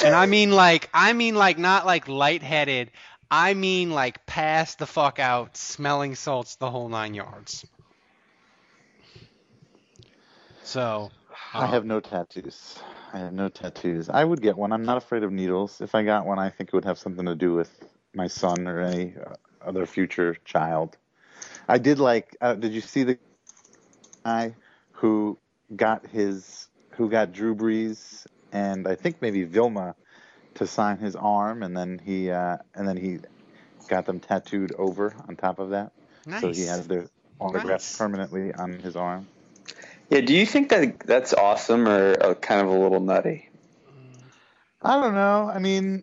and I mean like I mean like not like lightheaded. I mean like pass the fuck out, smelling salts, the whole nine yards. So I have no tattoos. I have no tattoos. I would get one. I'm not afraid of needles. If I got one, I think it would have something to do with my son or any other future child. I did like. Uh, did you see the guy who got his who got Drew Brees and I think maybe Vilma to sign his arm, and then he uh, and then he got them tattooed over on top of that, so he has their autograph Nice. permanently on his arm. Yeah, do you think that that's awesome or uh, kind of a little nutty? I don't know. I mean,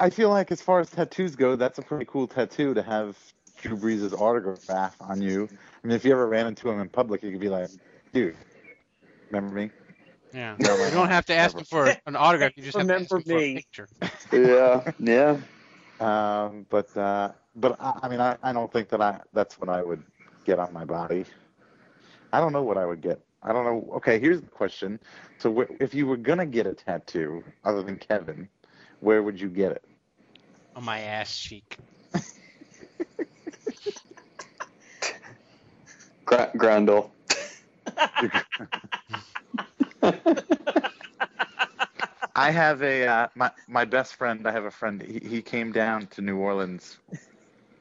I feel like as far as tattoos go, that's a pretty cool tattoo to have Drew Brees' autograph on you. I mean, if you ever ran into him in public, you could be like, dude, remember me? Yeah. Yeah, You don't have to ask him for an autograph. You just have to ask Remember him for a me. picture. Yeah, yeah. Um, but uh, but I, I mean, I, I don't think that I that's what I would get on my body. I don't know what I would get. I don't know. Okay, here's the question. So wh- if you were gonna get a tattoo other than Kevin, where would you get it? On my ass cheek. Gra- Grundle. I have a uh, my my best friend. I have a friend. He, he came down to New Orleans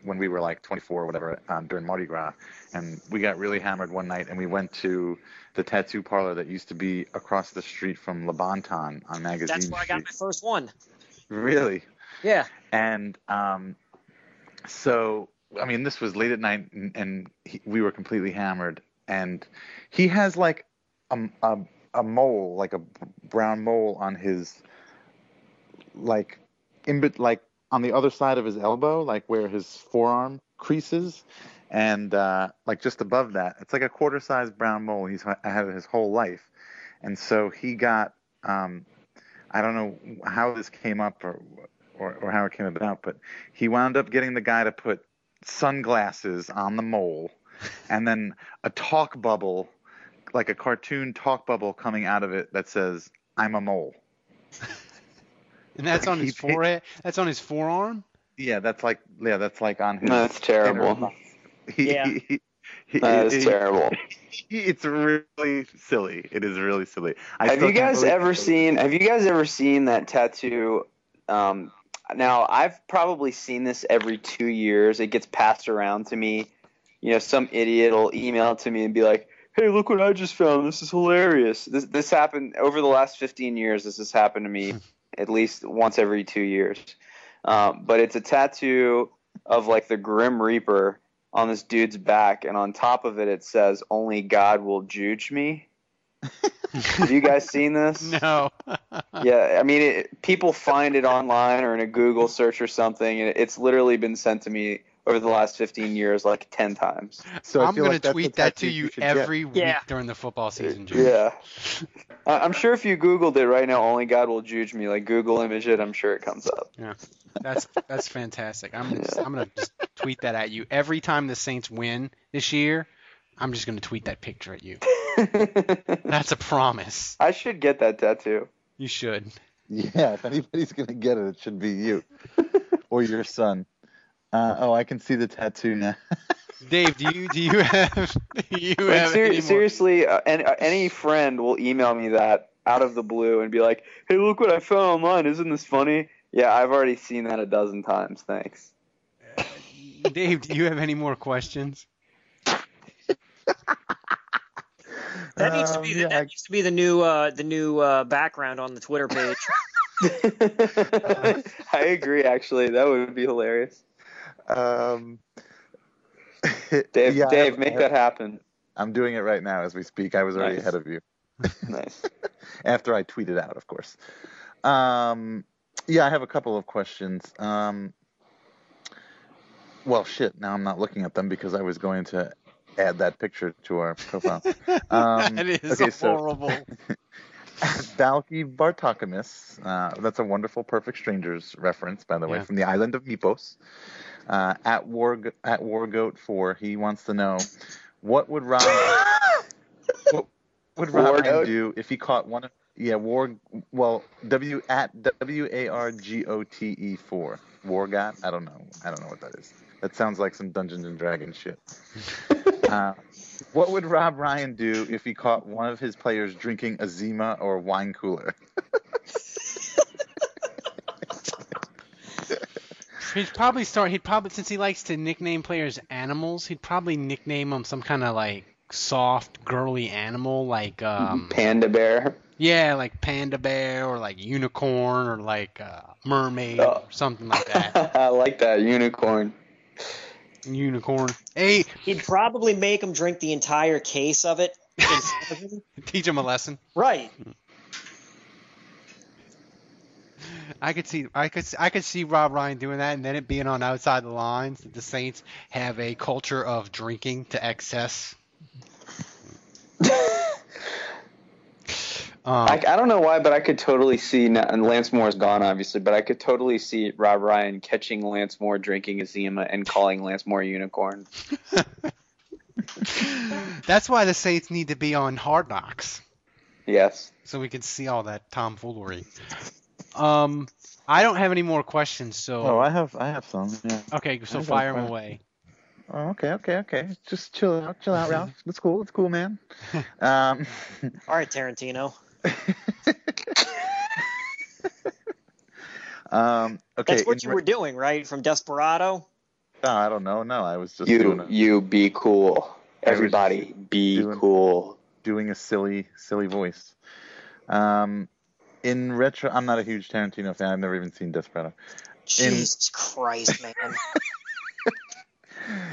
when we were like 24 or whatever um, during Mardi Gras, and we got really hammered one night, and we went to the tattoo parlor that used to be across the street from Le Bon Ton on Magazine That's where I got my first one. Really? Yeah. And um, so, I mean, this was late at night, and, and he, we were completely hammered. And he has like a, a, a mole, like a brown mole on his, like, in like on the other side of his elbow, like where his forearm creases, and uh, like just above that, it's like a quarter-sized brown mole. He's had it his whole life, and so he got. Um, I don't know how this came up or, or or how it came about, but he wound up getting the guy to put sunglasses on the mole, and then a talk bubble, like a cartoon talk bubble coming out of it that says "I'm a mole." And that's on his He- he- forehead. That's on his forearm. Yeah, that's like yeah, that's like on his. No, that's terrible. He, Yeah. he- he- That is he- terrible. it's really silly. It is really silly. I have you guys ever seen? Have you guys ever seen that tattoo? Um, now I've probably seen this every two years. It gets passed around to me. You know, some idiot will email it to me and be like, "Hey, look what I just found. This is hilarious." This this happened over the last 15 years. This has happened to me at least once every two years. Um, but it's a tattoo of like the Grim Reaper on this dude's back, and on top of it, it says, "Only God will judge me." Have you guys seen this? No. Yeah, I mean, it, people find it online or in a Google search or something, and it's literally been sent to me over the last 15 years like 10 times. So I I'm gonna like that's tweet that to tattoo you should get. every week Yeah. during the football season. Jim. Yeah. I- I'm sure if you Googled it right now, only God will judge me. Like Google image it, I'm sure it comes up. Yeah. That's that's fantastic. I'm just, I'm gonna just tweet that at you every time the Saints win this year. I'm just gonna tweet that picture at you. That's a promise. I should get that tattoo. You should. Yeah, if anybody's gonna get it, it should be you or your son. Uh, oh, I can see the tattoo now. Dave, do you do you have do you Like, have ser- any seriously, uh, any, uh, any friend will email me that out of the blue and be like, "Hey, look what I found online! Isn't this funny?" Yeah, I've already seen that a dozen times. Thanks. Dave, do you have any more questions? That needs to Um, be the, yeah, that I- needs to be the new uh, the new uh, background on the Twitter page. I agree. Actually, that would be hilarious. Um, Dave, yeah, Dave, make that happen. I'm doing it right now as we speak. I was already Nice. ahead of you. Nice. After I tweeted out, of course. Um, yeah, I have a couple of questions. Um, well, shit. Now I'm not looking at them because I was going to add that picture to our profile. Um, that is okay, so- horrible. Balki Bartokomous. Uh, that's a wonderful Perfect Strangers reference, by the way, Yeah. from the island of Mypos. Uh, at War at Wargoat Four, he wants to know what would Rob what would Rob Ryan Wargoat? do if he caught one of yeah War well W at W A R G O T E four Wargot I don't know I don't know what that is that sounds like some Dungeons and Dragons shit. uh, what would Rob Ryan do if he caught one of his players drinking a Zima or wine cooler? He'd probably start. He'd probably since he likes to nickname players animals. He'd probably nickname them some kind of like soft, girly animal, like um, Panda bear. yeah, like panda bear or like unicorn or like uh, mermaid or something like that. I like that unicorn. unicorn. Hey, He'd probably make him drink the entire case of it. in front of him. teach him a lesson. right. I could see, I could, I could see Rob Ryan doing that, and then it being on outside the lines. that The Saints have a culture of drinking to excess. Um, I, I don't know why, but I could totally see. And Lance Moore's gone, obviously, but I could totally see Rob Ryan catching Lance Moore drinking a Zima and calling Lance Moore a unicorn. That's why the Saints need to be on Hard Knocks, Yes. so we can see all that tomfoolery. Um, I don't have any more questions, so Oh, I have I have some. Yeah. okay, so fire them away. Oh, okay, okay, okay. Just chill out, chill out, Ralph. That's cool. That's cool, man. Um, All right, Tarantino. um, okay. That's what in you were doing, right? From Desperado. No, I don't know. No, I was just doing You a, you be cool. Everybody be doing- cool. doing a silly, silly voice. Um, in retro, I'm not a huge Tarantino fan. I've never even seen Desperado. In- Jesus Christ, man.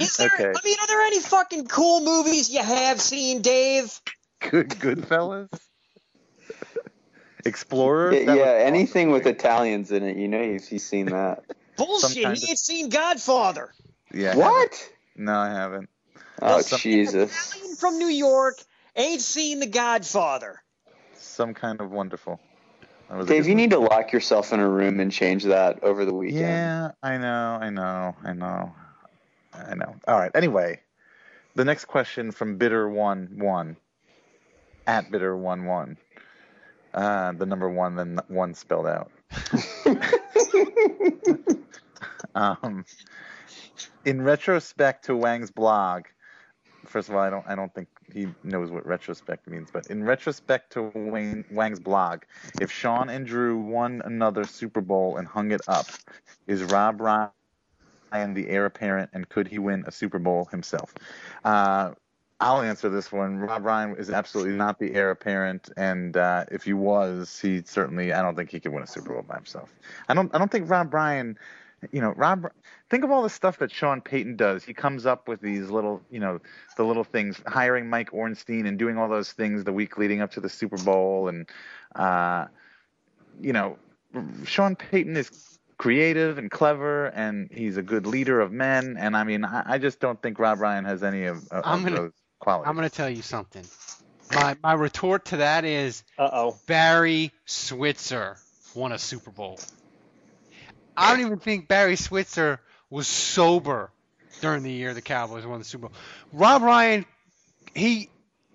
Is there? Okay. I mean, are there any fucking cool movies you have seen, Dave? Good, Goodfellas. Explorer. Yeah, yeah, was anything with Italians in it, you know, you've, you've seen that. Bullshit. kind He of- ain't seen Godfather. Yeah. I what? haven't. No, I haven't. Oh Some- Jesus! Italian from New York ain't seen The Godfather. Some kind of wonderful. That was a Dave, you need to lock yourself in a room and change that over the weekend. Yeah, I know, I know, I know, I know. All right. Anyway, the next question from Bitter One One at Bitter One One. Uh, the number one, then one spelled out. um, in retrospect to Wang's blog, first of all, I don't, I don't think he knows what retrospect means, but in retrospect to Wang, Wang's blog, if Sean and Drew won another Super Bowl and hung it up, is Rob Ryan the heir apparent, and could he win a Super Bowl himself? Uh, I'll answer this one. Rob Ryan is absolutely not the heir apparent, and uh, if he was, he certainly I don't think he could win a Super Bowl by himself. I don't I don't think Rob Ryan, you know, Rob. Think of all the stuff that Sean Payton does. He comes up with these little, you know, the little things, hiring Mike Ornstein and doing all those things the week leading up to the Super Bowl, and uh, you know, Sean Payton is creative and clever, and he's a good leader of men. And I mean, I, I just don't think Rob Ryan has any of, of I'm gonna- those qualities. I'm going to tell you something. My my retort to that is Uh oh. Barry Switzer won a Super Bowl. I don't even think Barry Switzer was sober during the year the Cowboys won the Super Bowl. Rob Ryan, he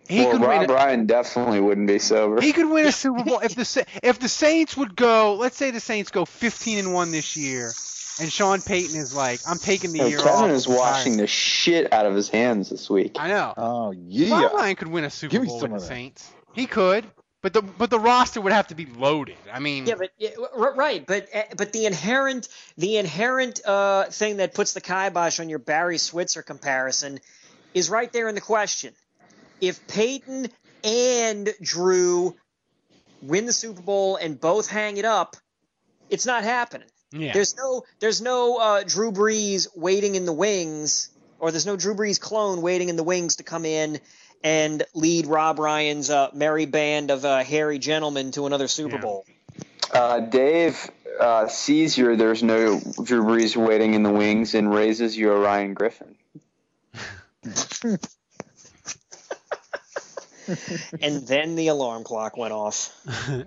he well, could Rob win. A, Ryan definitely wouldn't be sober. he could win a Super Bowl if the if the Saints would go. Let's say the Saints go 15 and one this year, and Sean Payton is like, I'm taking the Hey, year Kevin off. is washing tired." the shit out of his hands this week. I know. Oh yeah. Rob Ryan could win a Super Give Bowl with the that. Saints. He could, but the but the roster would have to be loaded. I mean, Yeah, but yeah, right, but uh, but the inherent the inherent uh, thing that puts the kibosh on your Barry Switzer comparison is right there in the question. If Payton and Drew win the Super Bowl and both hang it up, it's not happening. yeah. There's no there's no uh, Drew Brees waiting in the wings, or there's no Drew Brees clone waiting in the wings to come in and lead Rob Ryan's uh, merry band of uh, hairy gentlemen to another Super Yeah. Bowl. Uh, Dave uh, sees your there's no Drew Brees waiting in the wings and raises you a Ryan Griffin. and then the alarm clock went off.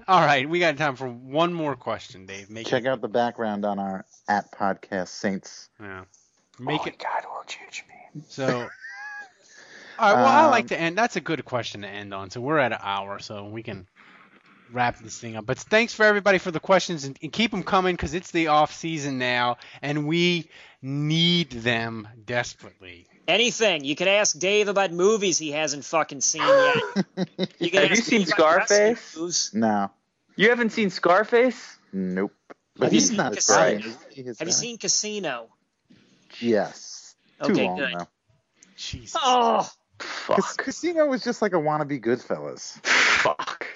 All right, we got time for one more question, Dave. Make Check it. out the background on our at podcast Saints. Yeah. Make oh it. God, will judge me. So. All right. Well, I like Um, to end. That's a good question to end on. So we're at an hour, so we can wrap this thing up. But thanks for everybody for the questions and, and keep them coming because it's the off season now, and we need them desperately. Anything. You can ask Dave about movies he hasn't fucking seen yet. you Have you seen me about wrestling Scarface? No. You haven't seen Scarface? Nope. But Have you he's seen not Casino? Italian. is he? His Have you seen Casino? Yes. Too Okay, long good. though. Jesus. Oh, Cas- Casino was just like a wannabe Goodfellas. Fuck.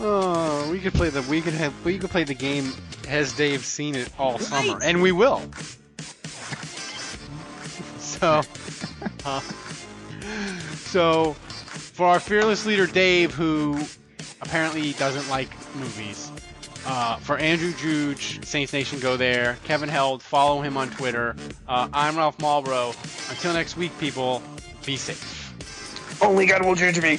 Oh, we could play the we could have we could play the game. Has Dave seen it all summer? And we will. So, uh, so for our fearless leader Dave, who apparently doesn't like movies. Uh, for Andrew Juge, Saints Nation, go there. Kevin Held, follow him on Twitter. Uh, I'm Ralph Marlboro. Until next week, people, be safe. Only God will judge me.